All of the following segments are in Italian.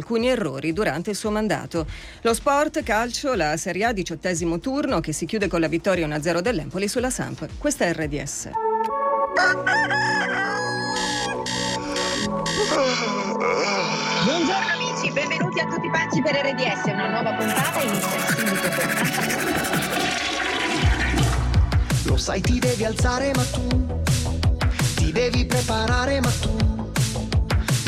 alcuni errori durante il suo mandato. Lo sport, calcio, la Serie A diciottesimo turno che si chiude con la vittoria 1-0 dell'Empoli sulla Samp. Questa è RDS. Buongiorno amici, benvenuti a tutti pazzi per RDS, una nuova puntata inizia subito con Lo sai ti devi alzare ma tu ti devi preparare ma tu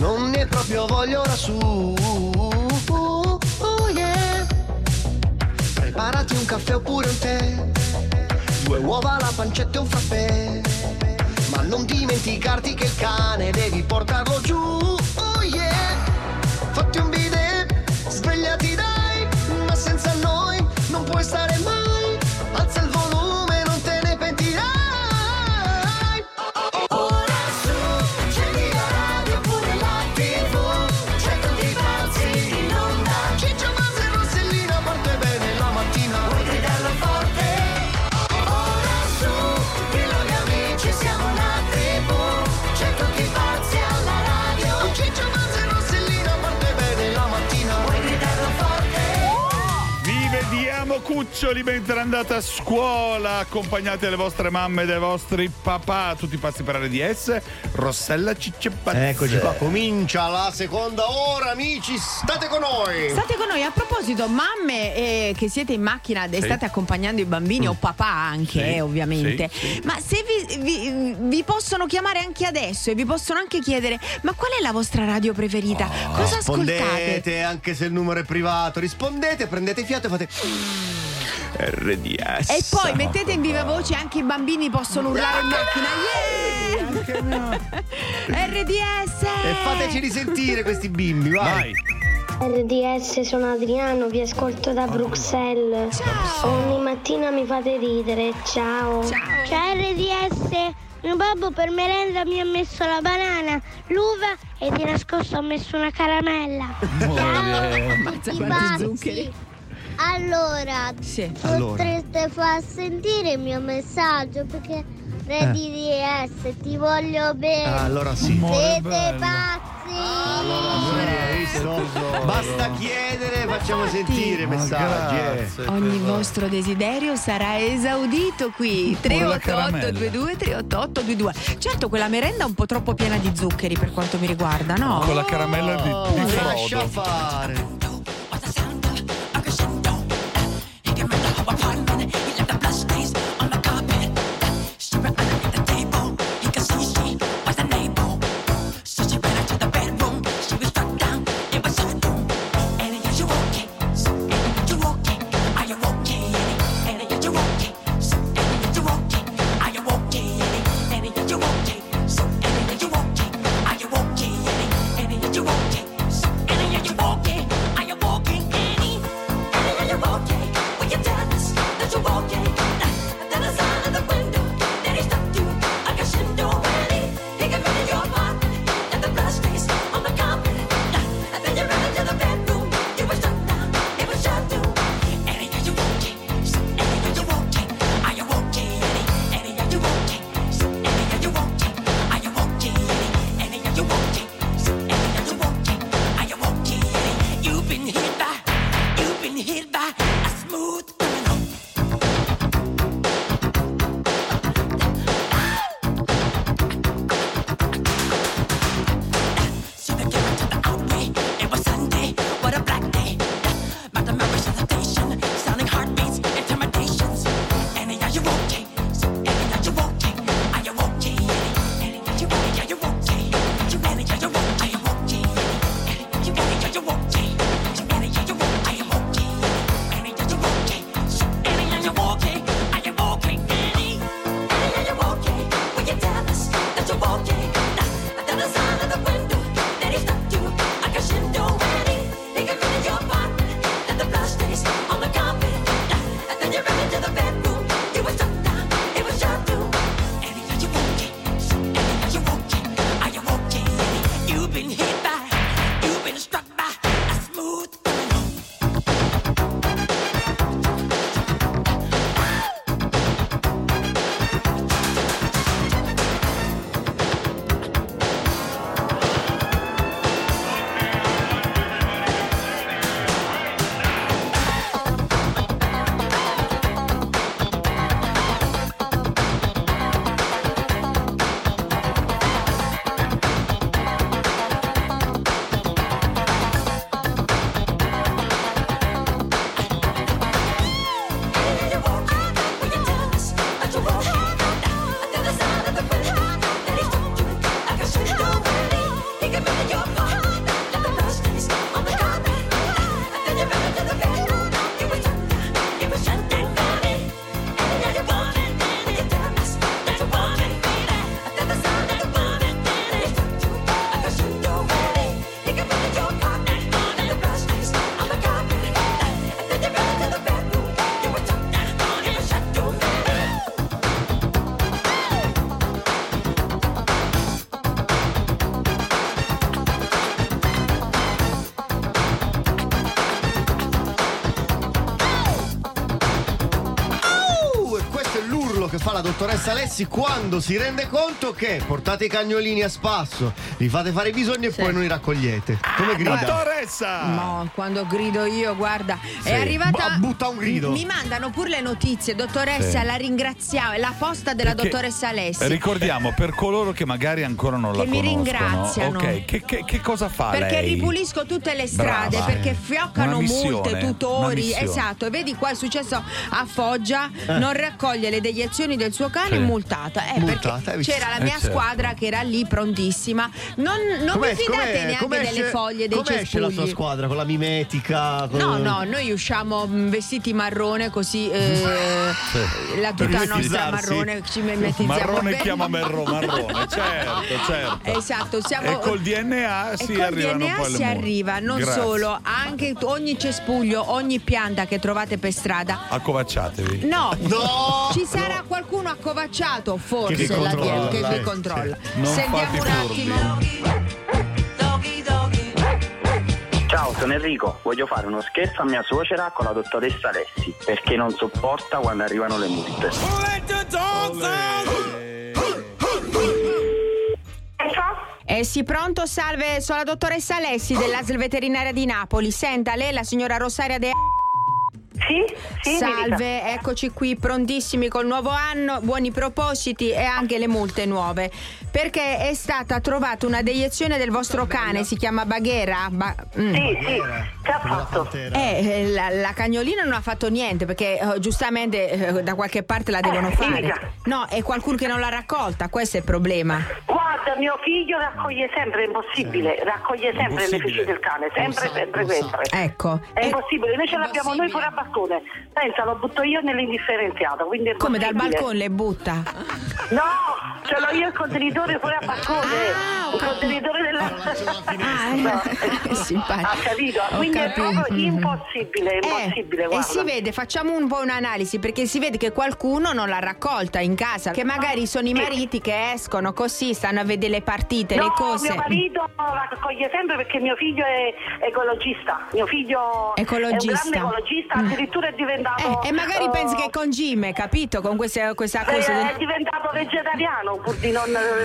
non ne proprio voglia ora su. Oh, oh, yeah. Preparati un caffè oppure un tè, due uova, la pancetta e un frappè. Ma non dimenticarti che il cane devi portarlo giù. Oh yeah. Fatti un bidet, mentre andate a scuola, accompagnati dalle vostre mamme e dai vostri papà, tutti pazzi per RDS, Rossella Ciccepazze. Eccoci qua, comincia la seconda ora, amici, state con noi. State con noi, a proposito, mamme eh, che siete in macchina e state accompagnando i bambini o papà anche, Sì, eh, ovviamente. sì, sì. Ma se vi, vi- vi possono chiamare anche adesso e vi possono anche chiedere: ma qual è la vostra radio preferita? Cosa ascoltate? Rispondete, anche se il numero è privato, rispondete, prendete fiato e fate. RDS. E poi mettete in viva voce anche i bambini possono urlare in macchina. Yeah! RDS! E fateci risentire questi bimbi, vai. Vai. RDS, sono Adriano, vi ascolto da Bruxelles. Ciao! Ogni mattina mi fate ridere, ciao. Ciao, RDS. Mio babbo per merenda mi ha messo la banana, l'uva e di nascosto ha messo una caramella. Ammazza quanti zuccheri. Allora, Sì. potreste far sentire il mio messaggio perché RDS ti voglio bene. Allora sì. Siete pazzi! Visto? Basta chiedere, facciamo sentire i messaggi. eh. grazie. Ogni vostro desiderio sarà esaudito qui. Pure la 388 caramella. 22 388 22. Certo, quella merenda è un po' troppo piena di zuccheri per quanto mi riguarda, no? Con la caramella di, di Lascia Frodo. fare. Been hit Alessi quando si rende conto che portate i cagnolini a spasso, li fate fare i bisogni e poi non li raccogliete. Come grida? Dottoressa! No, quando grido io, guarda, Sì. è arrivata. Bu- butta un grido. Mi mandano pure le notizie, dottoressa, Sì. la ringraziamo. La posta della Perché- dottoressa Alessi. Ricordiamo per coloro che magari ancora non la Che mi conoscono. ringraziano. Ok, che, che- che cosa fa Perché lei? ripulisco tutte le strade, Brava. perché fioccano multe, tutori. Esatto, e vedi qua è successo a Foggia, non raccoglie le deiezioni del suo cane, Sì. multata. Eh, Multata, c'era la Eh, mia certo. squadra che era lì prontissima. Non, non vi fidate neanche com'è delle esce- foglie dei com'è esce la sua squadra? Con la mimetica? Con... No, no, noi usciamo mh, vestiti marrone così eh, la tuta nostra marrone ci mimetizziamo Marrone chiama merro, marrone, certo, certo. Esatto, siamo E col DNA si col DNA si arriva, non Grazie. solo, anche ogni cespuglio, ogni pianta che trovate per strada. Accovacciatevi. No, No! ci sarà qualcuno accovacciato, forse Che vi la controlla, che vi sì, controlla. Non Sentiamo un furbi. attimo. Ciao, sono Enrico. Voglio fare uno scherzo a mia suocera con la dottoressa Alessi perché non sopporta quando arrivano le multe. Eh sì, pronto, salve, sono la dottoressa Alessi dell'ASL veterinaria di Napoli. Senta, lei è la signora Rosaria De Sì, sì. Salve, eccoci qui prontissimi col nuovo anno, buoni propositi e anche le multe nuove. Perché è stata trovata una deiezione del vostro cane, si chiama Baghera? Ba- mm. Sì, sì, che ha fatto? Eh, eh, la, la cagnolina non ha fatto niente perché eh, giustamente eh, da qualche parte la devono Eh, fare. dica. No, è qualcuno che non l'ha raccolta, questo è il problema. Guarda, mio figlio raccoglie sempre, è impossibile, raccoglie sempre le feci del cane, sempre, sempre, sempre. Ecco. È Eh, impossibile, noi ce l'abbiamo noi fuori a balcone. Pensa, lo butto io nell'indifferenziato, quindi è come dal balcone le butta? No, ce l'ho io il contenitore fuori a balcone. Ah, il contenitore della. Ah, No. è simpatico. Ha capito? Ho Quindi è capito. proprio Mhm. impossibile, è impossibile, Eh, e si vede, facciamo un po' un'analisi perché si vede che qualcuno non l'ha raccolta in casa, che magari sono i mariti che escono così, stanno a vedere le partite, No, le cose. mio marito la raccoglie sempre perché mio figlio è ecologista. Mio figlio Ecologista. è un grande ecologista, addirittura è diventato. Eh, e magari eh, pensi che concime, capito? Con questa, questa eh, cosa. del- è diventato vegetariano pur di non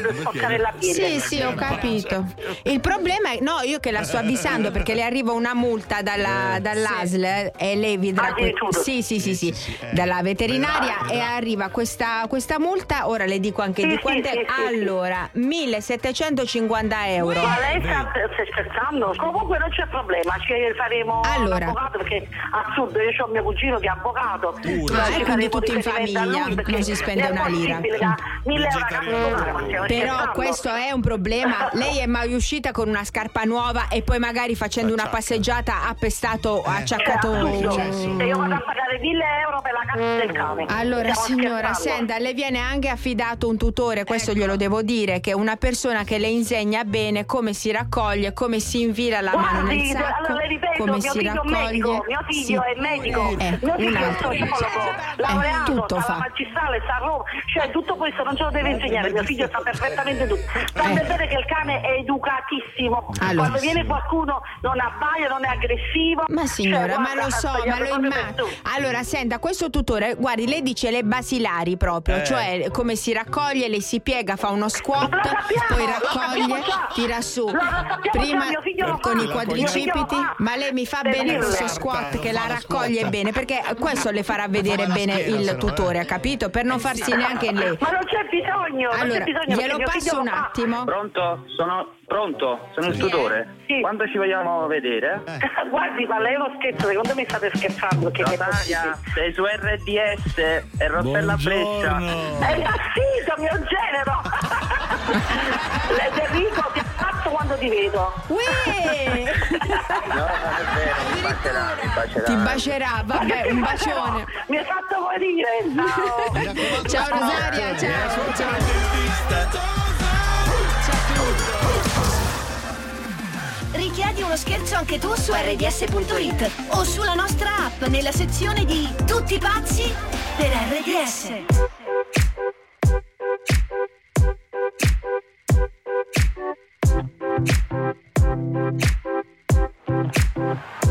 eh, stoccare la piede. Sì, sì, ho capito. Il problema è, no, io che la sto avvisando perché le arriva una multa dalla, dall'ASL eh, e lei vedrà. que- Addirittura. sì, sì, sì, sì, dalla veterinaria e arriva questa, questa multa. Ora le dico anche Sì, di sì, quanto è. sì, sì, Allora, 1750 euro. Ma lei sta, scherzando? Comunque non c'è problema, ci faremo Allora. avvocato perché assurdo, io ho mio cugino che è avvocato. Ah, Ci e quindi tutti in a famiglia, non si spende una lira. possibile, da Mille euro Però questo è un problema. Lei è mai uscita con una scarpa nuova e poi magari facendo una passeggiata ha pestato, ha acciaccato. E io vado a pagare 1000 euro per la casa del cane. Allora Stiamo signora, senta, le viene anche affidato un tutore, questo glielo devo dire, che è una persona che le insegna bene come si raccoglie, come si infila la mano nel sacco, allora le ripeto, come mio si figlio è un raccoglie. medico, mio figlio Sì. è medico, Eh, mio figlio un è un altro. sociologo, laureato, tutto sta fa. alla magistrale, sta a Roma, cioè tutto questo non ce lo deve insegnare, mio figlio sa perfettamente tutto. Sta Eh. bene che il cane è educatissimo, Allora. quando viene qualcuno non abbaia, non è aggressivo. Ma signora, Cioè, ma guarda, lo so, ma lo immagino. tu. Allora, senta, questo tutore, guardi, lei dice le basilari proprio, Eh. cioè come si raccoglie, lei si piega, fa uno squat, sappiamo, poi raccoglie, tira su. Prima con i quadricipiti, ma lei mi fa bene dirle. questo squat che la raccoglie bene, perché questo le farà vedere bene schiena, il tutore, eh. ha capito? Per non farsi neanche lei. Ma non c'è bisogno, non Allora, c'è bisogno passo lo un attimo. Pronto? Sono pronto? Sono il tutore? Sì. Quando ci vogliamo vedere? Guardi, ma lei è uno scherzo, secondo me state scherzando. Che possibile. sei su RDS e Rossella Breccia. Buongiorno. È impazzito, mio genero! Enrico, ti ammazzo quando ti vedo. Uè! No, non è vero, mi bacerà, mi bacerà. Ti bacerà, vabbè, un bacione. Mi hai fatto morire, ciao! Ciao Rosaria, ciao, ciao. Richiedi uno scherzo anche tu su rds.it o sulla nostra app nella sezione di Tutti pazzi per RDS.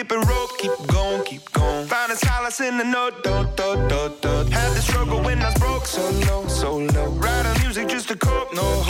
skipping rope, keep going, keep going. Finding solace in the note, do, do, do, do. Had the struggle when I was broke, so low, so low. Writing music just to cope, no hope,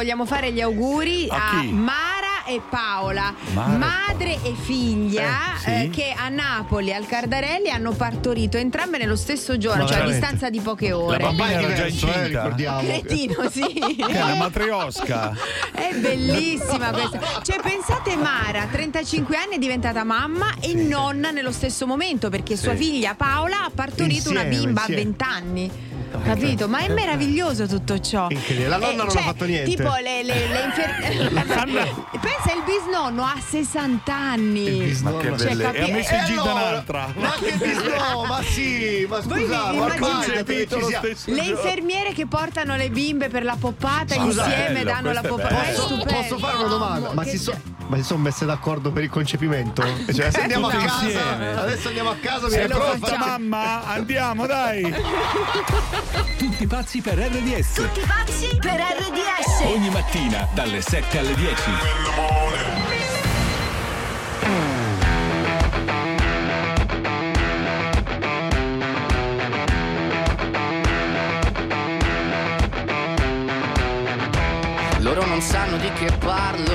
Vogliamo fare gli auguri A a? Mara e Paola, Mara e madre e figlia, Eh, sì. eh, che a Napoli, al Cardarelli, hanno partorito entrambe nello stesso giorno, Ma cioè a veramente? distanza di poche La ore. bambina Papà è era già eh, incinta. ricordiamo. Cretino, sì. Che è una matriosca. È bellissima questa. Cioè, pensate, Mara, 35 anni, è diventata mamma e nonna nello stesso momento perché sua figlia Paola ha partorito una Insieme, bimba insieme. a 20 anni. Capito? Ma è meraviglioso tutto ciò. Incredibile. La nonna non ha cioè, fatto niente. Tipo le, le, le infer- Pensa il bisnonno ha 60 anni. Il bisnonno. Ma che Cioè, capi- E ha messo in gita allora? un'altra. Ma che bisno, ma sì, ma Voi vi scusa, ma ci lo stesso Le infermiere che portano le bimbe per la poppata insieme bello, danno la è poppata. Ma è. Posso, posso fare una domanda? Amo, Ma si, so- ma si sono messe d'accordo per il concepimento? Cioè, se andiamo a casa, adesso andiamo a casa, mi Sei lo pronta, mamma? Andiamo, dai. Tutti pazzi per RDS. Tutti pazzi per RDS. Ogni mattina dalle 7 alle 10. Loro non sanno di che parlo,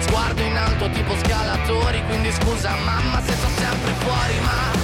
sguardo in alto tipo scalatori, quindi scusa mamma se sto sempre fuori, ma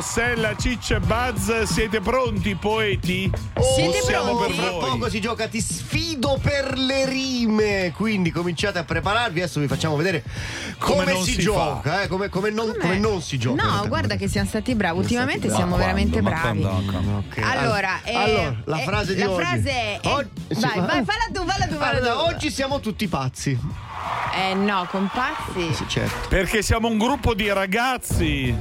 Rossella, Ciccia e Buzz, siete pronti poeti? Siete o siamo pronti? per Tra voi? poco si gioca Ti sfido per le rime. Quindi cominciate a prepararvi. Adesso vi facciamo vedere come, Come si, si gioca. eh, come, come non, come non si gioca. No, guarda che siamo stati bravi. Ultimamente Ma siamo quando? veramente bravi. quando? Ok, Allora, eh, allora, la eh, frase di la oggi. frase è- Oggi- vai, vai, falla tu, falla tu, falla Allora, tu. oggi siamo tutti pazzi. Eh no, con pazzi. Sì, certo. Perché siamo un gruppo di ragazzi.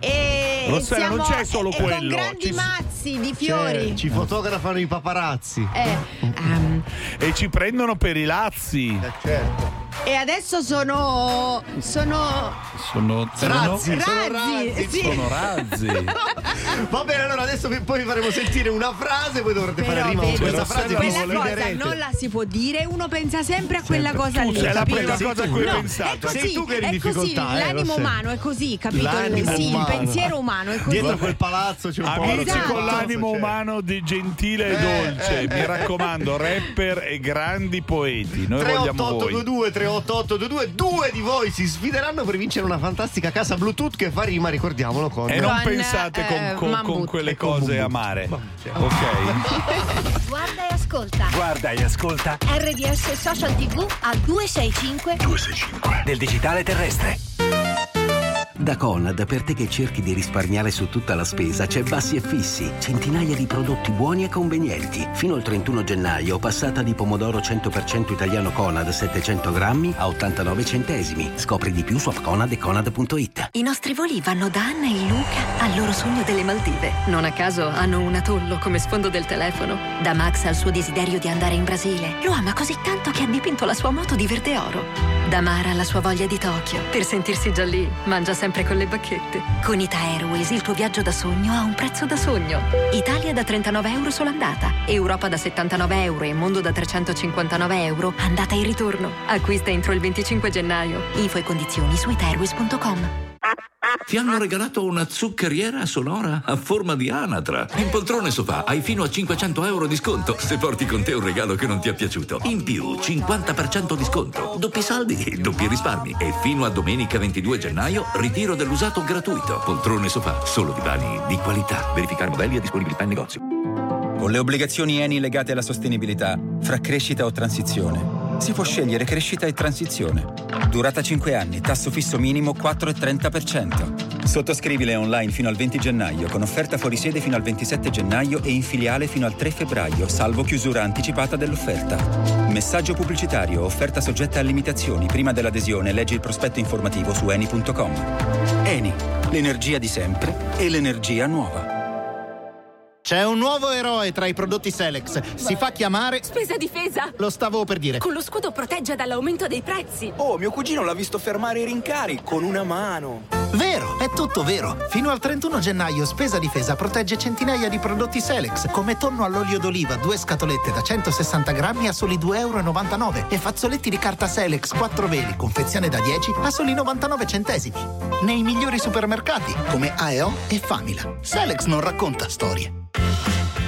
E Rossella, siamo, non c'è solo e con quello, grandi ci- mazzi di Cioè, fiori. ci fotografano i paparazzi. Eh, ehm, E ci prendono per i lazzi. certo. E adesso sono. sono. Sono Razzi, Razzi, sono razzi. sì. Sono razzi. Va bene, allora adesso vi- poi vi faremo sentire una frase, voi dovrete fare Però rima con questa frase. Quella cosa sfiderete. non la si può dire, uno pensa sempre a quella cosa Tu lì. sei la prima cosa a cui hai No, pensato. È così, Sei tu che eri in è così, difficoltà, eh, l'animo umano è così, capito? L'animo sì, umano. il pensiero umano è così. Dietro quel palazzo c'è un po' Amici Esatto. con l'animo umano di gentile e Eh, dolce, eh, mi eh. raccomando, rapper e grandi poeti. Noi vogliamo voi. 38822 38822 due di voi si sfideranno per vincere una fantastica casa Bluetooth che fa rima, ricordiamolo con E non Con, pensate con, eh, con- Mammut. con quelle E con cose amare. cioè. Ok? Guarda e ascolta. Guarda e ascolta RDS Social TV a 265 265 del digitale terrestre. Da Conad, per te che cerchi di risparmiare su tutta la spesa, c'è Bassi e Fissi. Centinaia di prodotti buoni e convenienti. Fino al 31 gennaio, passata di pomodoro 100% italiano Conad 700 grammi a 89 centesimi. Scopri di più su appconad e conad.it. I nostri voli vanno da Anna e Luca al loro sogno delle Maldive. Non a caso hanno un atollo come sfondo del telefono. Da Max al suo desiderio di andare in Brasile. Lo ama così tanto che ha dipinto la sua moto di verde oro. Da Mara alla sua voglia di Tokyo. Per sentirsi già lì, mangia sempre con le bacchette. Con Ita Airways il tuo viaggio da sogno ha un prezzo da sogno. Italia da 39 euro sull'andata. Europa da 79 euro e mondo da 359 euro. Andata e ritorno. Acquista entro il 25 gennaio. Info e condizioni su itairways.com. Ti hanno regalato una zuccheriera sonora a forma di anatra. In poltrone sofà hai fino a 500 euro di sconto se porti con te un regalo che non ti è piaciuto. In più, 50% di sconto. Doppi saldi, doppi risparmi. E fino a domenica 22 gennaio, ritiro dell'usato gratuito. Poltrone sofà, solo divani di qualità. Verificare modelli e disponibilità in negozio. Con le obbligazioni Eni legate alla sostenibilità, fra crescita o transizione, si può scegliere crescita e transizione. Durata 5 anni, tasso fisso minimo 4,30%. Sottoscrivile online fino al 20 gennaio, con offerta fuori sede fino al 27 gennaio e in filiale fino al 3 febbraio, salvo chiusura anticipata dell'offerta. Messaggio pubblicitario, offerta soggetta a limitazioni. Prima dell'adesione leggi il prospetto informativo su eni.com. Eni, l'energia di sempre e l'energia nuova. C'è un nuovo eroe tra i prodotti Selex. Si fa chiamare. Spesa difesa! Lo stavo per dire. Con lo scudo protegge dall'aumento dei prezzi. Oh, mio cugino l'ha visto fermare i rincari con una mano. Vero, è tutto vero. Fino al 31 gennaio Spesa Difesa protegge centinaia di prodotti Selex, come tonno all'olio d'oliva, due scatolette da 160 grammi a soli 2,99 euro e fazzoletti di carta Selex 4 veli, confezione da 10 a soli 99 centesimi. Nei migliori supermercati, come AEO e Famila. Selex non racconta storie.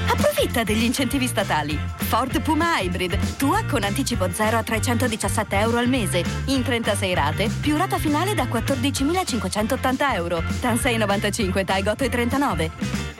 Approfitta degli incentivi statali. Ford Puma Hybrid, tua con anticipo 0 a 317 euro al mese, in 36 rate, più rata finale da 14.580 euro. TAN 695, TAI 39.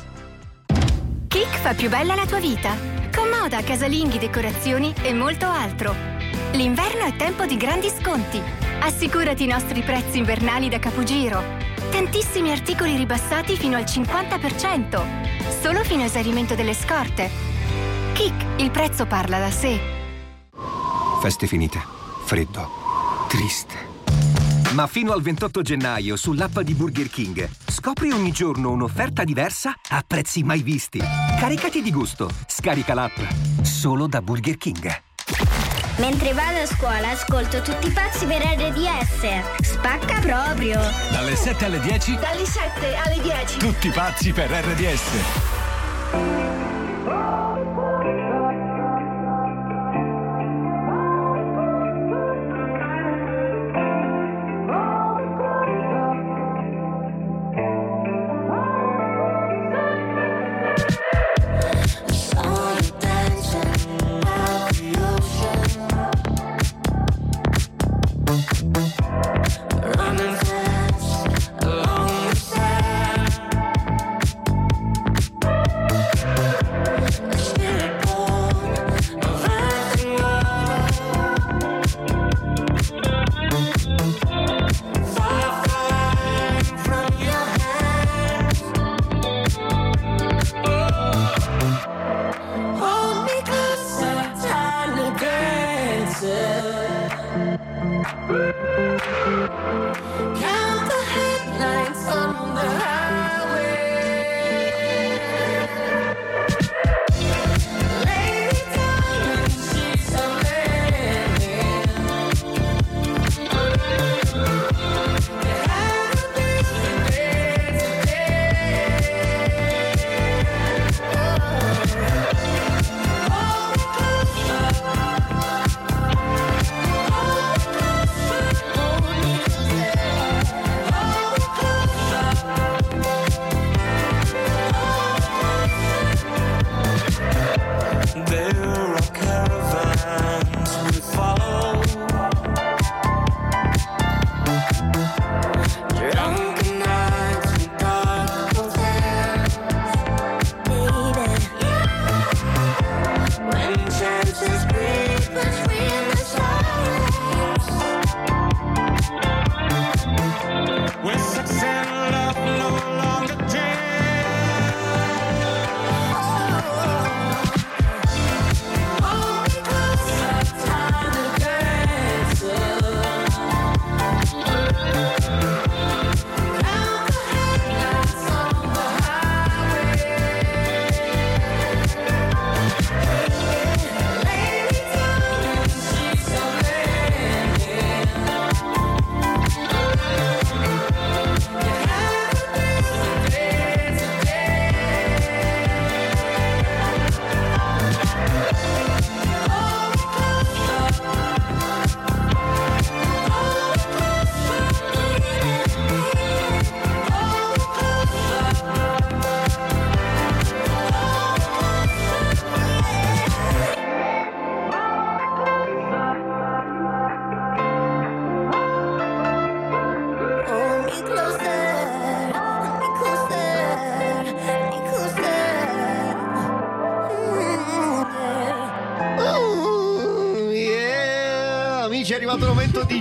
Fa più bella la tua vita. Con moda, casalinghi, decorazioni e molto altro. L'inverno è tempo di grandi sconti. Assicurati i nostri prezzi invernali da capogiro. Tantissimi articoli ribassati fino al 50%. Solo fino a esaurimento delle scorte. Kik, il prezzo parla da sé. Feste finite. Freddo. Triste. Ma fino al 28 gennaio sull'app di Burger King scopri ogni giorno un'offerta diversa a prezzi mai visti. Caricati di gusto. Scarica l'app. Solo da Burger King. Mentre vado a scuola ascolto tutti i pazzi per RDS. Spacca proprio. Dalle 7 alle 10. Dalle 7 alle 10. Tutti pazzi per RDS.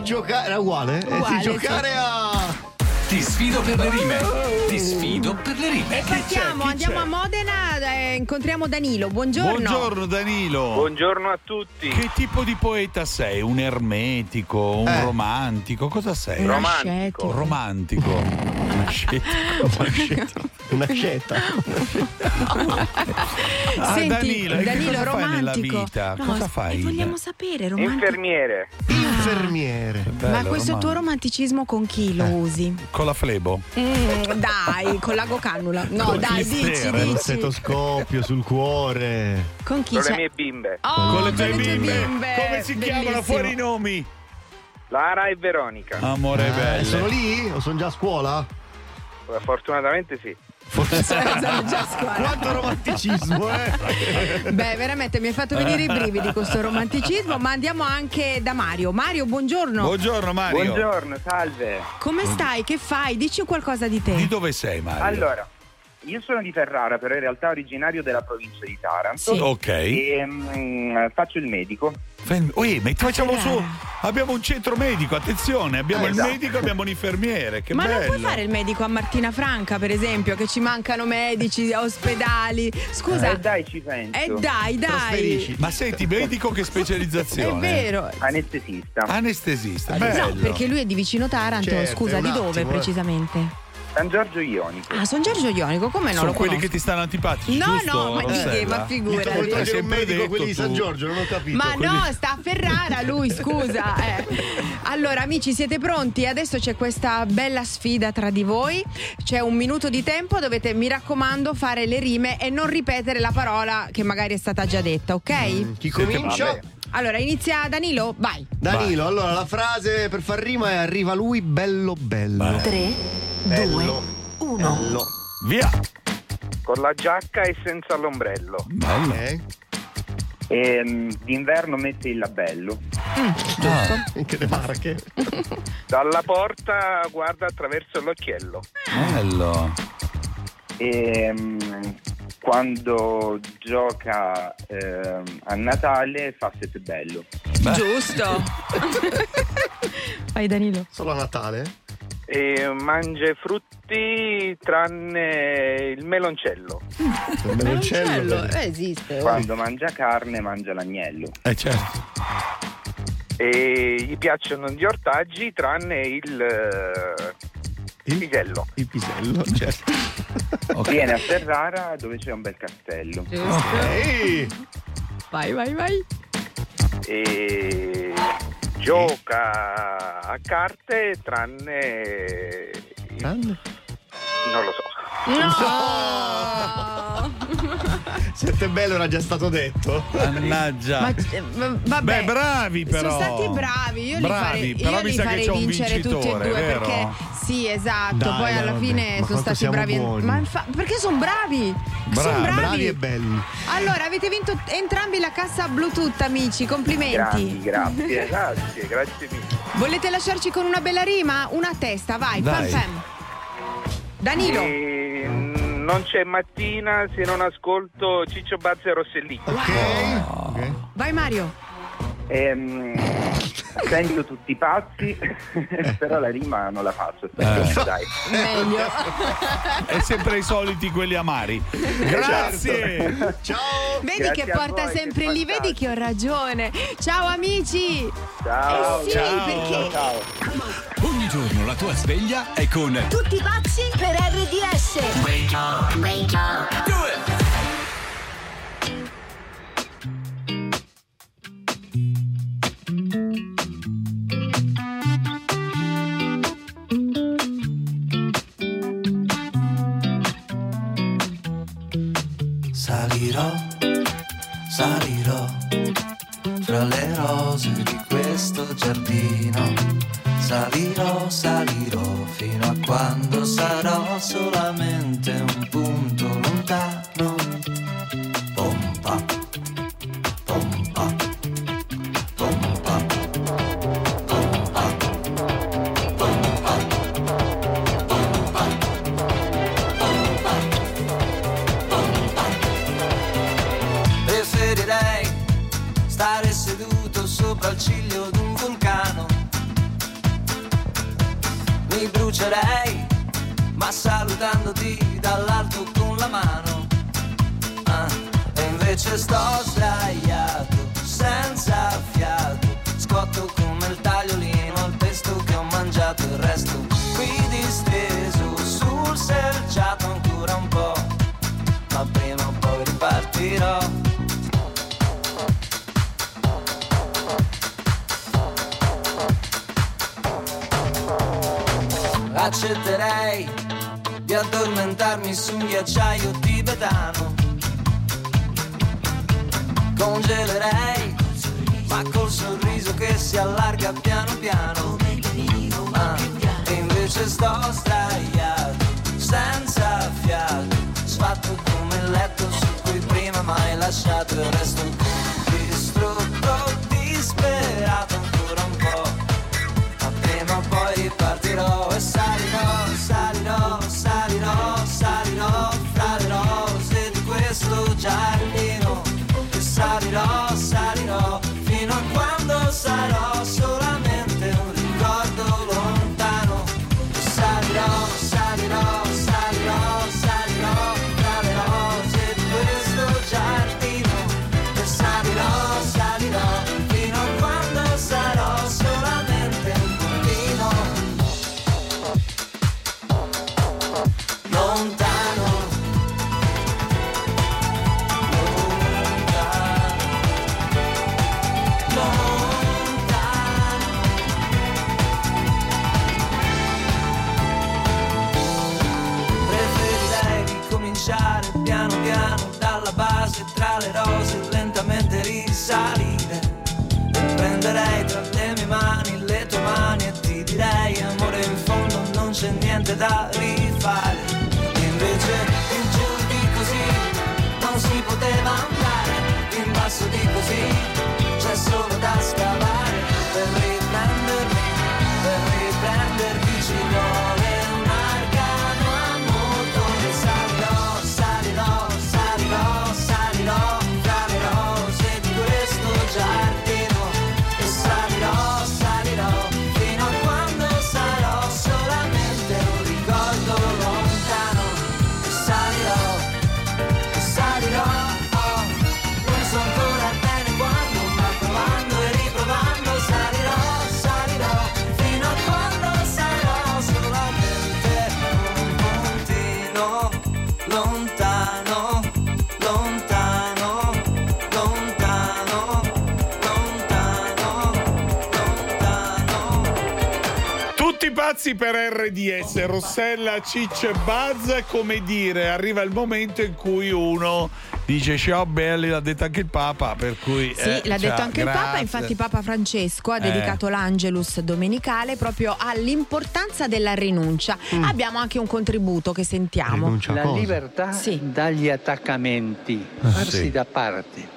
Di giocare. Era uguale? Eh, Uguale, di giocare sì. a. Ti sfido per le rime. Ti sfido per le rime. E partiamo, andiamo a Modena, eh, incontriamo Danilo. Buongiorno. Buongiorno Danilo. Buongiorno a tutti. Che tipo di poeta sei? Un ermetico, un Eh. romantico? Cosa sei? Un Romantico. Ascetico. Romantico. Una scelta. Una scelta. Ah, Senti, Danilo, Danilo, cosa fai nella romantico. vita? No, Cosa fai? eh, vogliamo sapere, romantico. Infermiere. Infermiere. Ma Bello, questo tuo romantico. romanticismo con chi lo usi? Con la flebo? Mm, dai, con l'ago cannula. No, Con dai, dici, spera? Il dici. stetoscopio sul cuore. Con chi Con le c'è? mie bimbe. Oh, con le tue tue bimbe. Come si chiamano? Bellissimo. Fuori i nomi. Lara e Veronica. Amore Eh, bello. sono lì? O sono già a scuola? Fortunatamente sì. Quanto romanticismo, eh? Beh, veramente mi hai fatto venire i brividi questo romanticismo, ma andiamo anche da Mario. Mario, buongiorno. Buongiorno Mario. Buongiorno, salve. Come stai? Che fai? Dici qualcosa di te. Di dove sei Mario? Allora, io sono di Ferrara, però in realtà originario della provincia di Taranto. Sì. Ok. E mm, faccio il medico. Fen- Ui, facciamo su. Abbiamo un centro medico, attenzione, abbiamo il Esatto. medico, abbiamo un infermiere. Che ma bello. non puoi fare il medico a Martina Franca, per esempio, che ci mancano medici, ospedali. Scusa. Eh, dai, ci penso. Eh dai, dai. Ma senti, medico che È specializzazione? vero. Anestesista. Anestesista, bello. No, perché lui è di vicino Taranto. Certo, Scusa, è di dove attimo, eh. precisamente? San Giorgio Ionico. Ah, sono Giorgio Ionico, come non Sono lo quelli conosco? che ti stanno antipatici, No, giusto, no, ma di che? Rossella? Ma Mi figurati. vuoi togliere un medico quelli di San. Giorgio? Non ho capito. Ma Quelli- no, sta a Ferrara lui, scusa. eh. Allora, amici, siete pronti? Adesso c'è questa bella sfida tra di voi. C'è un minuto di tempo, dovete, mi raccomando, fare le rime e non ripetere la parola che magari è stata già detta, ok? Mm, Chi comincia? Vabbè. Allora, inizia Danilo, vai. Danilo, allora la frase per far rima è arriva lui bello bello. 3, Bello. 2, 1. Bello. Via. Con la giacca e senza l'ombrello. Bello. Ok. E mm, d'inverno mette il labello. Ah, Che le marche. Dalla porta guarda attraverso l'occhiello. bello. E mm, quando gioca ehm, a Natale fa sette bello. Beh. Giusto. vai Danilo. Solo a Natale? E mangia i frutti tranne il meloncello. Il meloncello. Eh, esiste. oh. Quando mangia carne mangia l'agnello. Eh certo. E gli piacciono gli ortaggi tranne il, eh, Il- pisello. Il pisello, certo. Ok. Viene a Ferrara dove c'è un bel castello. Ehi! Vai, vai, vai. E gioca a carte tranne Grande. Non lo so. No! Sette bello era già stato detto. Mannaggia. Ma, ma- vabbè. Beh, bravi però. Sono stati bravi, io Bravi, li farei, però io mi li farei vincere tutti e due vero? perché sì, esatto, Dai, poi dai, alla vabbè, fine ma sono stati siamo bravi. buoni. Ma infa- perché sono bravi? Bravi, sono bravi. Bravi e belli. Allora, avete vinto entrambi la cassa Bluetooth, amici. Complimenti. Grandi, grazie, grazie, grazie mille. Volete lasciarci con una bella rima? Una testa, vai, fam fam. Danilo. E, mm, non c'è mattina se non ascolto Ciccio Bazza e Rossellini. Ok. Vai Mario. Ehm, sento tutti pazzi, però la rima non la faccio. Eh. Dai. Meglio. È sempre i soliti quelli amari. Grazie. Ciao. Vedi Grazie che porta voi, sempre che lì, vedi che ho ragione. Ciao amici. Ciao. Eh sì, ciao. perché Ciao. Giorno la tua sveglia è con Tutti pazzi per RDS. Salirò, prima c'è Pazzi per RDS, Rossella, Ciccio e Buzz, come dire, arriva il momento in cui uno dice ciao belli, l'ha detto anche il Papa, per cui... Sì, eh, l'ha detto ciao, anche il Papa, grazie. infatti Papa Francesco ha Eh. dedicato l'Angelus domenicale proprio all'importanza della rinuncia. Mm. Abbiamo anche un contributo che sentiamo. La libertà dagli attaccamenti, farsi sì. da parte,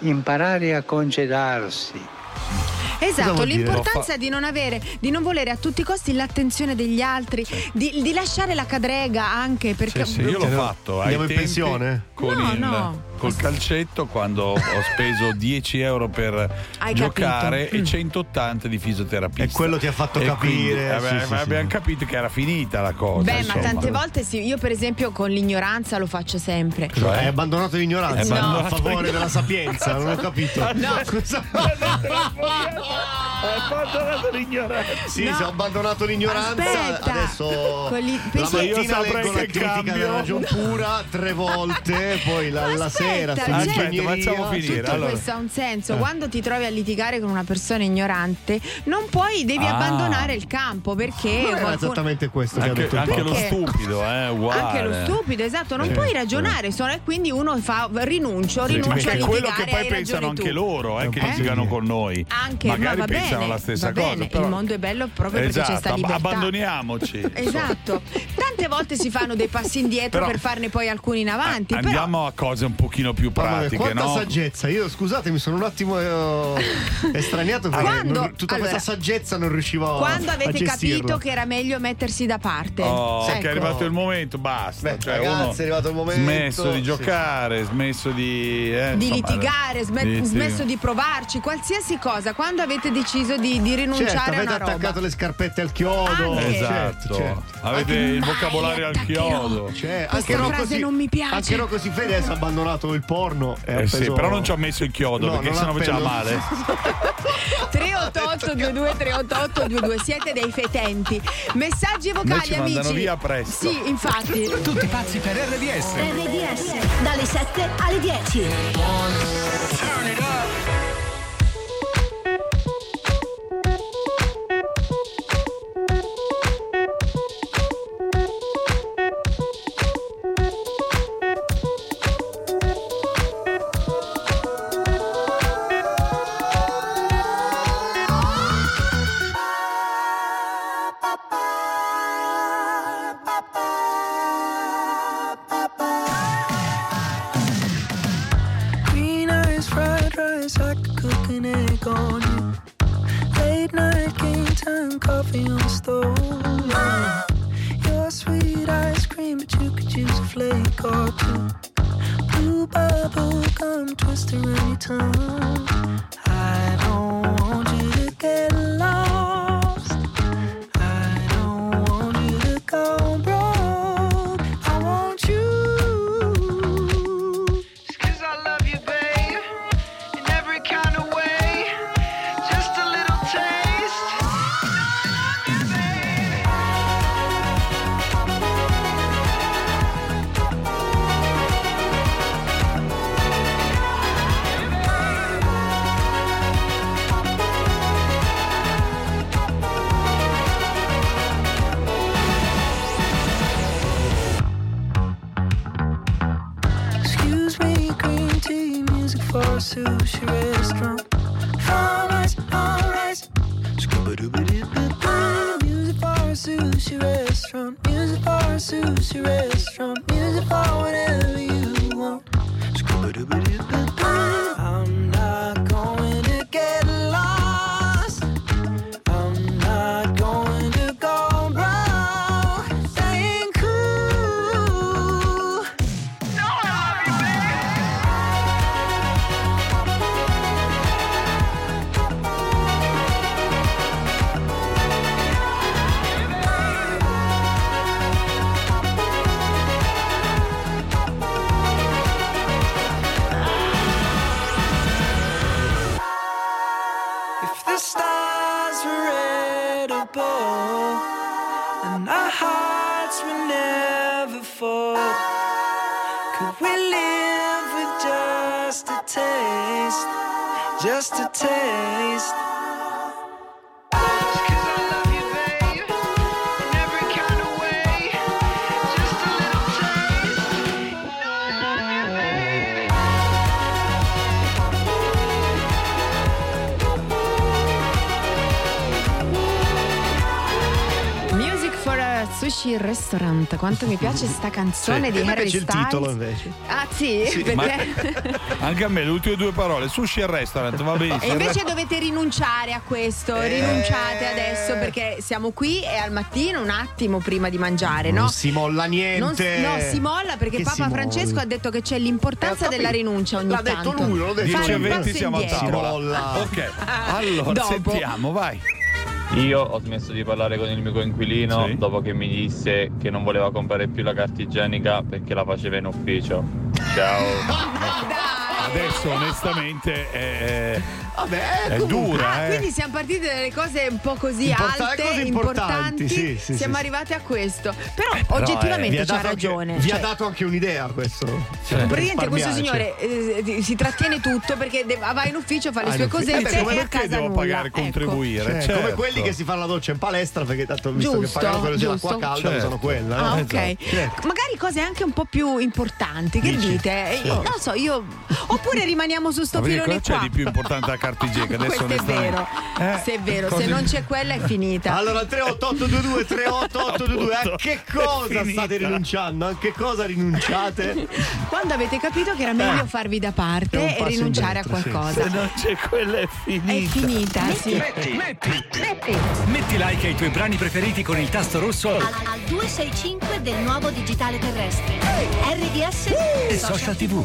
imparare a congedarsi. Esatto, l'importanza di non avere, di non volere a tutti i costi l'attenzione degli altri, di, di lasciare la cadrega anche perché Sì, sì, io l'ho fatto. Andiamo in pensione? Con No, il, no. Col calcetto quando ho speso 10 euro per Hai giocare capito. Mm. e 180 di fisioterapista. E quello ti ha fatto E quindi, capire, vabbè, sì, sì, abbiamo sì. capito che era finita la cosa. Beh, ma insomma. tante volte sì, io per esempio con l'ignoranza lo faccio sempre. Cioè, hai abbandonato l'ignoranza Hai abbandonato a favore della sapienza, non ho capito. No. Cosa- Hai abbandonato l'ignoranza. Sì, No. se ho abbandonato l'ignoranza, Aspetta. adesso Con la mattina leggo la critica cambio. della ragion pura tre volte, poi la, la sera Aspetta, sull'ingegneria. Aspetta, facciamo finire. Tutto Allora. questo ha un senso. Eh. Quando ti trovi a litigare con una persona ignorante, non puoi, devi Ah. abbandonare il campo perché Non era qualcuno- esattamente questo che ha Anche, detto anche lo stupido, eh, uguale. Anche lo stupido, esatto, non Sì. puoi ragionare, solo- e quindi uno fa rinuncio, Sì, rinuncio che a è litigare. quello che poi pensano anche tu. loro, eh, che Eh? litigano con noi. Anche, Magari ma pensano bene, la stessa cosa. però- il mondo è bello proprio perché c'è Esatto, sta libertà. abbandoniamoci. Esatto. Tante volte si fanno dei passi indietro Però- per farne poi alcuni in avanti, però Andiamo a cose un pochino più Mamma mia, pratiche, quanta no? saggezza, io scusate mi sono un attimo eh, estraniato perché Quando- non- tutta allora, questa saggezza non riuscivo a quando a avete gestirla. capito che era meglio mettersi da parte. Oh, Ecco. che è arrivato il momento, basta. Beh, cioè, ragazzi, uno è arrivato il momento. Smesso di Sì, giocare, smesso di. eh, di insomma, litigare, sme- di- sì. smesso di provarci, qualsiasi cosa, quando avete deciso di, di rinunciare Certo, a avete una roba. attaccato le scarpette al chiodo. Anche. Esatto. certo. Avete Anche- il vocabolario al chiodo. Cioè, Questa anche Rocco frase Si- non mi piace. Anche Rocco Siffredi ha abbandonato il porno. e Eh sì, però non ci ha messo il chiodo No, perché sennò faceva male. 388 22 388 22 siete dei fetenti. Messaggi vocali, ci amici. via presto. Sì, infatti. Tutti pazzi per RDS. RDS dalle 7 alle 10. Green Restaurant. Quanto mi piace sta canzone Sì. di Harry piace il Styles. titolo, invece. Ah, sì? Sì, perché? Anche a me le ultime due parole, sushi e restaurant, va benissimo. E invece dovete rinunciare a questo, Eh. rinunciate adesso perché siamo qui e al mattino un attimo prima di mangiare, no? Non si molla niente. Non si- no, si molla perché Che Papa si Francesco molla? ha detto che c'è l'importanza Eh, della rinuncia ogni L'ha detto tanto. lui, non l'ho detto Fare 10 e un 20 passo siamo a tavola. Ok, allora Dopo. sentiamo, vai. Io ho smesso di parlare con il mio coinquilino Sì. dopo che mi disse che non voleva comprare più la carta igienica perché la faceva in ufficio. Ciao. Adesso onestamente è, Vabbè, è dura, Ah, eh. quindi siamo partiti dalle cose un po' così Importa- alte, cose importanti, sì, sì, siamo sì, arrivati a questo. Però, Però, eh, oggettivamente vi ha c'ha dato anche- ragione. vi ha Cioè, dato anche un'idea questo. Praticamente questo signore eh, si trattiene tutto perché de- va in ufficio, fa le Ah, sue cosette Eh beh, e a perché casa devo nulla. pagare Ecco. contribuire? Cioè, certo. Come quelli che si fanno la doccia in palestra perché tanto visto Giusto, che pagano quello dell'acqua calda Certo. usano quella. Ah, ok. Esatto. Magari cose anche un po' più importanti. Che dite? Eh. Non lo so, io. Oppure rimaniamo su sto filone cosa c'è qua. di più importante della carta igienica? Adesso Questo è vero. Eh, se è vero, cose- se non c'è quella è finita. Allora 38822 38822 a che cosa state rinunciando? A che cosa rinunciate? Quando avete capito che era meglio Eh. farvi da parte e rinunciare a indietro, sì. qualcosa. Se non c'è quella è finita. È finita, sì. Metti, metti, metti like ai tuoi brani preferiti con il tasto rosso Al, al 265 del nuovo digitale terrestre. RDS e social tv.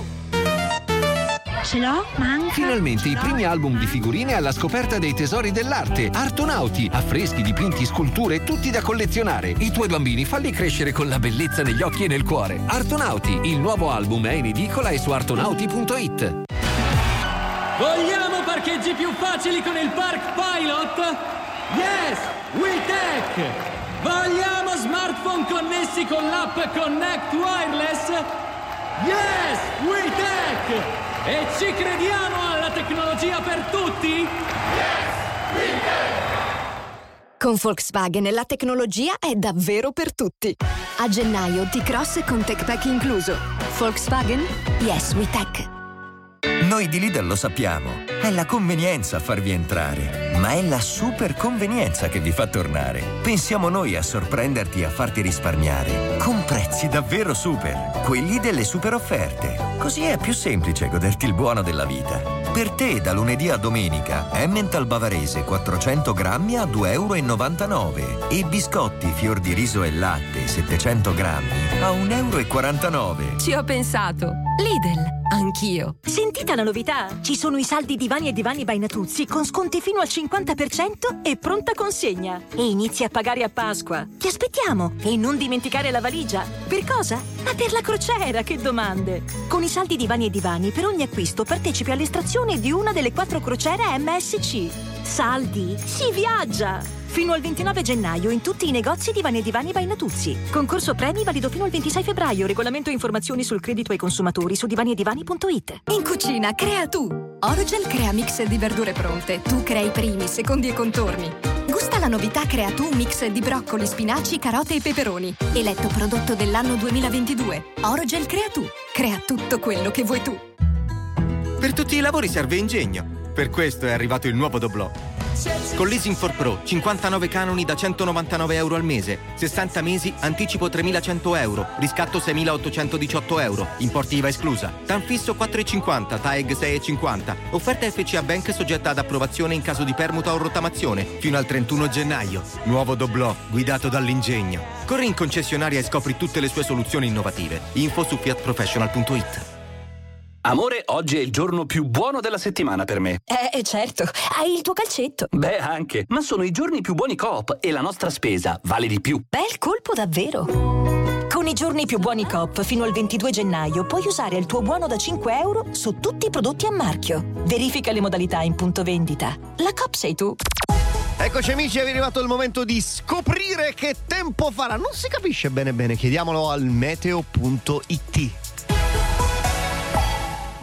Ce l'ho, manca. Finalmente i primi album di figurine alla scoperta dei tesori dell'arte. Artonauti, affreschi, dipinti, sculture, tutti da collezionare. I tuoi bambini falli crescere con la bellezza negli occhi e nel cuore. Artonauti, il nuovo album è in edicola e su artonauti.it. Vogliamo parcheggi più facili con il Park Pilot? Yes! WeTech! Vogliamo smartphone connessi con l'app Connect Wireless? Yes! WeTech! E ci crediamo alla tecnologia per tutti? Con Volkswagen la tecnologia è davvero per tutti. A gennaio T-Cross con TechPack incluso. Volkswagen? Yes, we tech. Noi di Lidl lo sappiamo. È la convenienza a farvi entrare, ma è la super convenienza che vi fa tornare. Pensiamo noi a sorprenderti e a farti risparmiare. Con prezzi davvero super. Quelli delle super offerte. Così è più semplice goderti il buono della vita. Per te, da lunedì a domenica, Emmental Bavarese 400 grammi a 2,99 euro e biscotti fior di riso e latte 700 grammi a 1,49 euro. Ci ho pensato. Lidl, anch'io. Sentite la novità! Ci sono i saldi divani e divani by Natuzzi con sconti fino al 50% e pronta consegna. E inizi a pagare a Pasqua. Ti aspettiamo! E non dimenticare la valigia. Per cosa? Ma per la crociera, che domande! Con i saldi divani e divani, per ogni acquisto partecipi all'estrazione di una delle quattro crociere MSC. Saldi! Si viaggia! Fino al 29 gennaio in tutti i negozi Divani e Divani by Natuzzi. Concorso premi valido fino al 26 febbraio. Regolamento e informazioni sul credito ai consumatori su divaniedivani.it. In cucina, crea tu! Orogel crea mix di verdure pronte. Tu crei primi, secondi e contorni. Gusta la novità Crea tu mix di broccoli, spinaci, carote e peperoni. Eletto prodotto dell'anno 2022. Orogel crea tu. Crea tutto quello che vuoi tu. Per tutti i lavori serve ingegno. Per questo è arrivato il nuovo Doblò. Con Leasing for Pro, 59 canoni da 199 euro al mese, 60 mesi, anticipo 3.100 euro, riscatto 6.818 euro, importi IVA esclusa. TAN fisso 4,50, TAEG 6,50. Offerta FCA Bank soggetta ad approvazione in caso di permuta o rottamazione, fino al 31 gennaio. Nuovo Doblò, guidato dall'ingegno. Corri in concessionaria e scopri tutte le sue soluzioni innovative. Info su fiatprofessional.it. Amore, oggi è il giorno più buono della settimana per me. Eh, certo, hai il tuo calcetto. Beh, anche, ma sono i giorni più buoni Coop e la nostra spesa vale di più. Bel colpo davvero. Con i giorni più buoni Coop fino al 22 gennaio puoi usare il tuo buono da 5 euro su tutti i prodotti a marchio. Verifica le modalità in punto vendita. La Coop sei tu. Eccoci amici, è arrivato il momento di scoprire che tempo farà. Non si capisce bene bene, chiediamolo al meteo.it.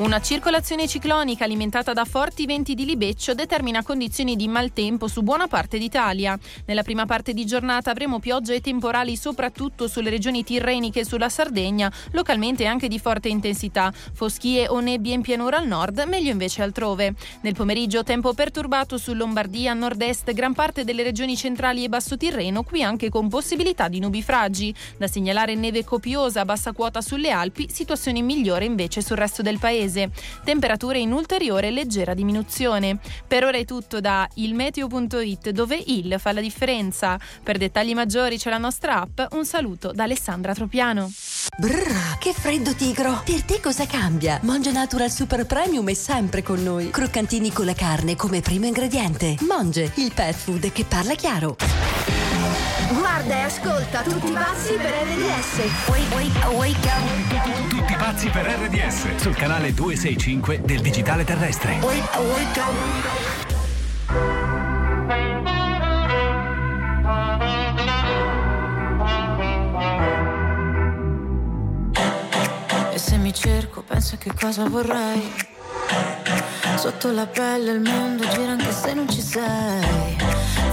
Una circolazione ciclonica alimentata da forti venti di libeccio determina condizioni di maltempo su buona parte d'Italia. Nella prima parte di giornata avremo piogge e temporali soprattutto sulle regioni tirreniche e sulla Sardegna, localmente anche di forte intensità. Foschie o nebbie in pianura al nord, meglio invece altrove. Nel pomeriggio tempo perturbato su Lombardia, nord-est, gran parte delle regioni centrali e basso Tirreno, qui anche con possibilità di nubifragi. Da segnalare neve copiosa a bassa quota sulle Alpi, situazione migliore invece sul resto del paese. Temperature in ulteriore leggera diminuzione. Per ora è tutto da ilmeteo.it dove il fa la differenza. Per dettagli maggiori c'è la nostra app. Un saluto da Alessandra Tropiano. Brrr, che freddo tigro! Per te cosa cambia? Mongia Natural Super Premium è sempre con noi. Croccantini con la carne come primo ingrediente. Monge, il pet food che parla chiaro. Guarda e ascolta tutti i passi per RDS. Wake, wake, wake up. Tutti pazzi per RDS sul canale 265 del digitale terrestre. Wake, wake up. E se mi cerco, penso che cosa vorrei. Sotto la pelle il mondo gira anche se non ci sei.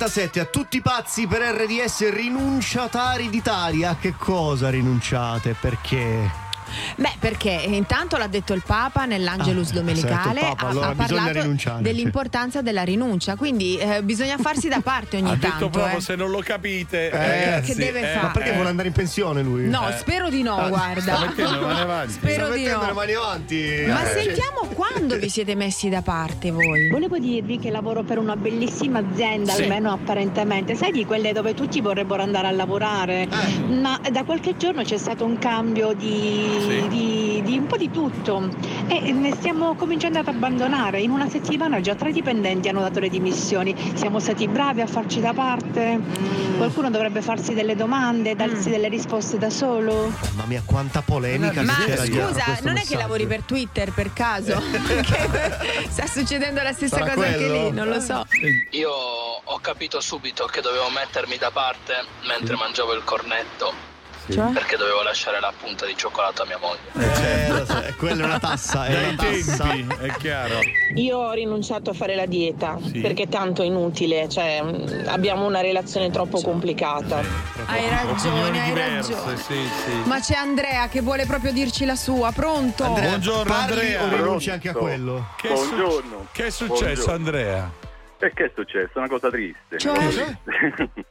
8.47 a tutti i pazzi per RDS rinunciatari d'Italia. A che cosa rinunciate? Perché? Perché intanto l'ha detto il Papa nell'Angelus Ah, domenicale, il Papa, ha- allora ha, parlato dell'importanza della rinuncia, quindi eh, bisogna farsi da parte ogni ha tanto. detto proprio eh. se non lo capite, Eh, ragazzi, che deve eh, fare? Ma perché eh. vuole andare in pensione lui? No, Eh. spero di no, Ah, guarda. sta mettendo le mani avanti. Spero Sta di mettendo no. le mani avanti. Ma Eh. sentiamo quando vi siete messi da parte voi. Volevo dirvi che lavoro per una bellissima azienda, Sì. almeno apparentemente, sai di quelle dove tutti vorrebbero andare a lavorare, ma da qualche giorno c'è stato un cambio di, Sì. di- di un po' di tutto e ne stiamo cominciando ad abbandonare. In una settimana già tre dipendenti hanno dato le dimissioni. Siamo stati bravi a farci da parte? Qualcuno dovrebbe farsi delle domande, darsi delle risposte da solo? Mamma mia, quanta polemica Ma c'era scusa, non è che lavori per Twitter per caso? Sta succedendo la stessa Sarà cosa anche quello? lì, non lo so. Io ho capito subito che dovevo mettermi da parte mentre mangiavo il cornetto. Cioè? Perché dovevo lasciare la punta di cioccolato a mia moglie. Eh, so, eh, quella è una tassa, è una tassa. è chiaro. Io ho rinunciato a fare la dieta Sì. perché tanto è inutile, cioè mh, abbiamo una relazione troppo complicata. Hai ragione, hai diverse, ragione. sì, sì. Ma c'è Andrea che vuole proprio dirci la sua, pronto? Andrea, Buongiorno, parli Andrea. o rinunci anche a quello? Che è su- Buongiorno. Che è successo, Buongiorno. Andrea? E che è successo? Una cosa triste. Cioè? Una cosa triste.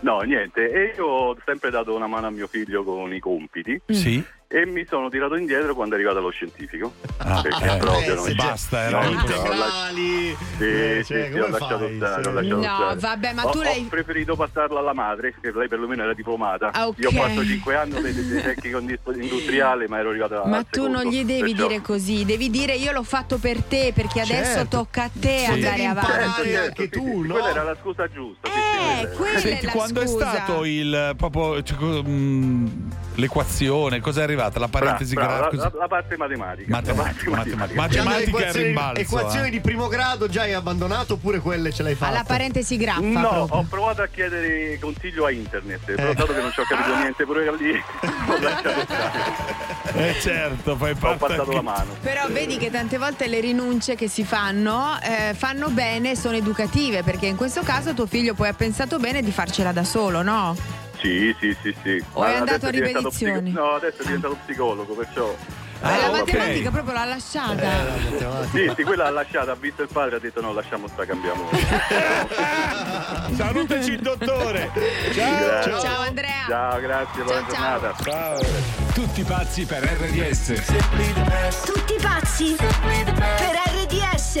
no, niente. E io ho sempre dato una mano a mio figlio con i compiti Sì? E mi sono tirato indietro quando è arrivato allo scientifico. Ah, perché eh, proprio eh, non basta, no, era ho impossibile. lasciato- Integrali. Sì, Eh, sì, cioè, sì, ho lasciato stare, ho lasciato No, stare. vabbè, ma Ho- tu l'hai- Ho preferito passarla alla madre, che lei perlomeno era diplomata. Ah, ok. Io ho fatto 5 anni di, tecnico industriale, ma ero arrivato a Ma tu non gli devi dire così, devi dire io l'ho fatto per te perché adesso Certo. tocca a te Sì. andare avanti. imparare anche tu, no? Quella era la scusa giusta. Eh, sì, quella Senti, è la quando scusa. è stato il proprio cioè, mh, l'equazione? Cos'è arrivata? La parentesi brava, grafica? la, la parte matematica. Matematica, la parte matematica. Matematica e equazioni, rimbalzo. equazioni eh. di primo grado già hai abbandonato oppure quelle ce l'hai fatte? Alla parentesi graffa No, proprio. ho provato a chiedere consiglio a internet, però dato che non ci ho capito niente pure lì, ho lasciato stare. Eh certo, fai Ho parte passato anche- la mano. Però vedi che tante volte le rinunce che si fanno eh, fanno bene, sono educative, perché in questo caso tuo figlio poi ha pensato bene di farcela da solo, no? Sì, sì, sì, sì. O è Ma andato adesso a diventato ripetizioni? psico- No, adesso è diventato psicologo, perciò... Ma la matematica proprio l'ha lasciata. Sì, sì, quella l'ha lasciata, ha visto il padre, ha detto no, lasciamo sta, cambiamo. Salutaci il dottore. Ciao. Grazie. Ciao Andrea. Ciao, grazie, buona Ciao, ciao. giornata. Ciao. Tutti pazzi per RDS. Tutti pazzi per RDS.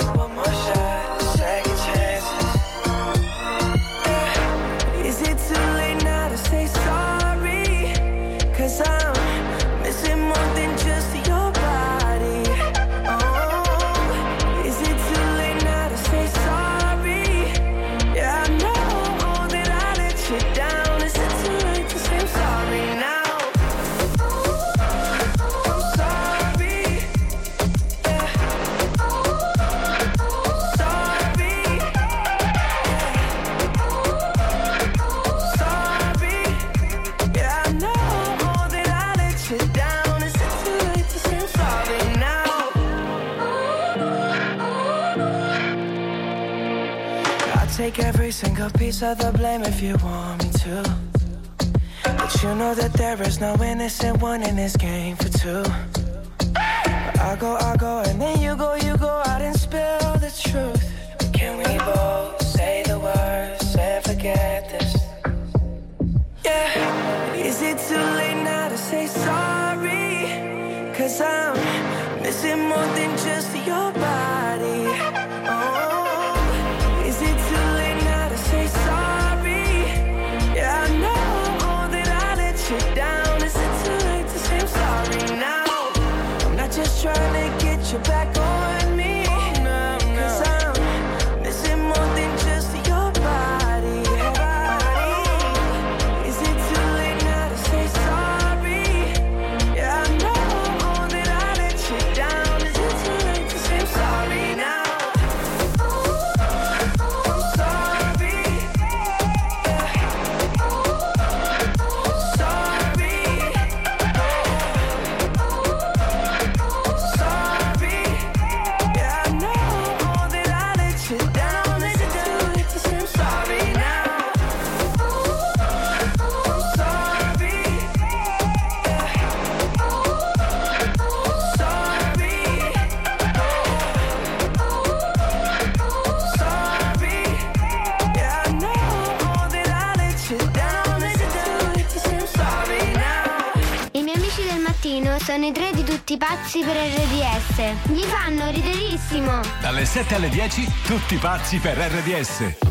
pensar single piece of the blame if you want me to. But you know that there is no innocent one in this game for two. I go, I go, and then you go, you go out and spill the truth. Can we both? Tutti pazzi per RDS. Gli fanno riderissimo. Dalle 7 alle 10, tutti pazzi per RDS.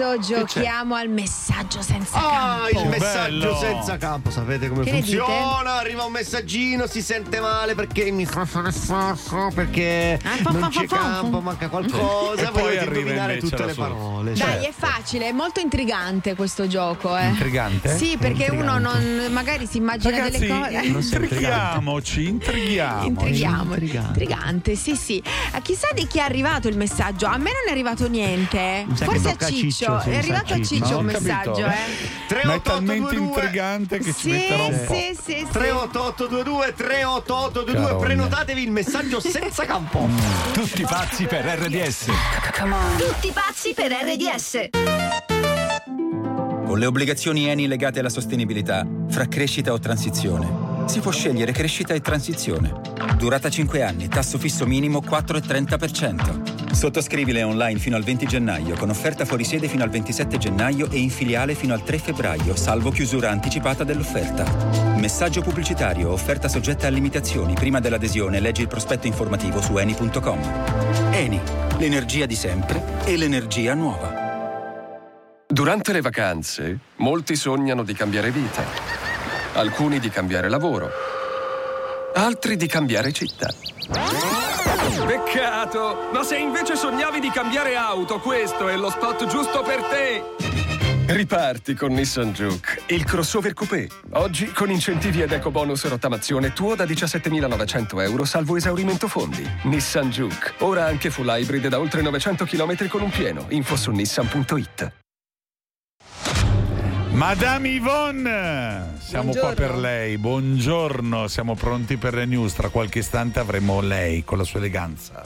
Adesso giochiamo al messaggio senza Ah, campo. il messaggio senza campo, sapete come Che funziona? Arriva un messaggino, si sente male perché mi fa fare schifo, perché fa, non fa, c'è fa, fa. campo, manca qualcosa, E poi volete arriva indovinare invece tutte le parole. Dai, cioè. è facile, è molto intrigante questo gioco. Eh. Intrigante? Sì, perché uno non, magari si immagina Ragazzi, delle cose. intrighiamoci, intrighiamoci. Intrighiamo, intrigante, sì, sì. Eh, Chissà di chi è arrivato il messaggio. A me non è arrivato niente. Forse a Ciccio. Ciccio, È arrivato a Ciccio. Un ho messaggio, eh. Ma è talmente intrigante che ci Sì, metterò un po'. sì, sì, sì. 38822 38822 Carogne. prenotatevi il messaggio senza campo. Tutti pazzi per RDS. Tutti pazzi per RDS. Con le obbligazioni Eni legate alla sostenibilità, fra crescita o transizione, si può scegliere crescita e transizione. Durata 5 anni, tasso fisso minimo 4,30%. Sottoscrivile online fino al 20 gennaio, con offerta fuori sede fino al 27 gennaio e in filiale fino al 3 febbraio, salvo chiusura anticipata dell'offerta. Messaggio pubblicitario, offerta soggetta a limitazioni. Prima dell'adesione leggi il prospetto informativo su eni.com. Eni, l'energia di sempre e l'energia nuova. Durante le vacanze, molti sognano di cambiare vita. Alcuni di cambiare lavoro. Altri di cambiare città. Peccato! Ma se invece sognavi di cambiare auto, questo è lo spot giusto per te! Riparti con Nissan Juke, il crossover coupé. Oggi con incentivi ed eco bonus rottamazione tuo da 17.900 euro salvo esaurimento fondi. Nissan Juke, ora anche full hybrid da oltre 900 km con un pieno. Info su nissan.it. Madame Yvonne, siamo qua per lei. Buongiorno, siamo pronti per le news. Tra qualche istante avremo lei con la sua eleganza.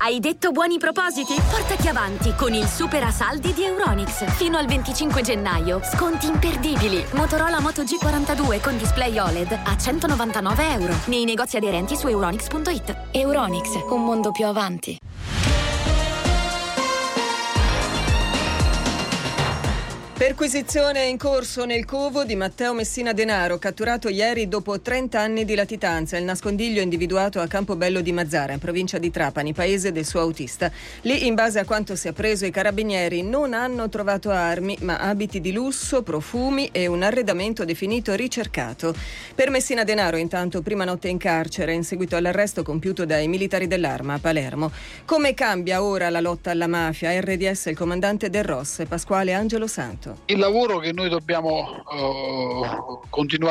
Hai detto buoni propositi? Portati avanti con il super a saldi di Euronix. Fino al 25 gennaio. Sconti imperdibili. Motorola Moto G42 con display OLED a 199 euro. Nei negozi aderenti su euronix.it. Euronix, un mondo più avanti. Perquisizione in corso nel covo di Matteo Messina Denaro, catturato ieri dopo 30 anni di latitanza. Il nascondiglio individuato a Campobello di Mazzara, in provincia di Trapani, paese del suo autista. Lì, in base a quanto si è preso, i carabinieri non hanno trovato armi, ma abiti di lusso, profumi e un arredamento definito ricercato. Per Messina Denaro, intanto, prima notte in carcere, in seguito all'arresto compiuto dai militari dell'arma a Palermo. Come cambia ora la lotta alla mafia? RDS, il comandante del ROS, Pasquale Angelo Santo. Il lavoro che noi dobbiamo eh, continuare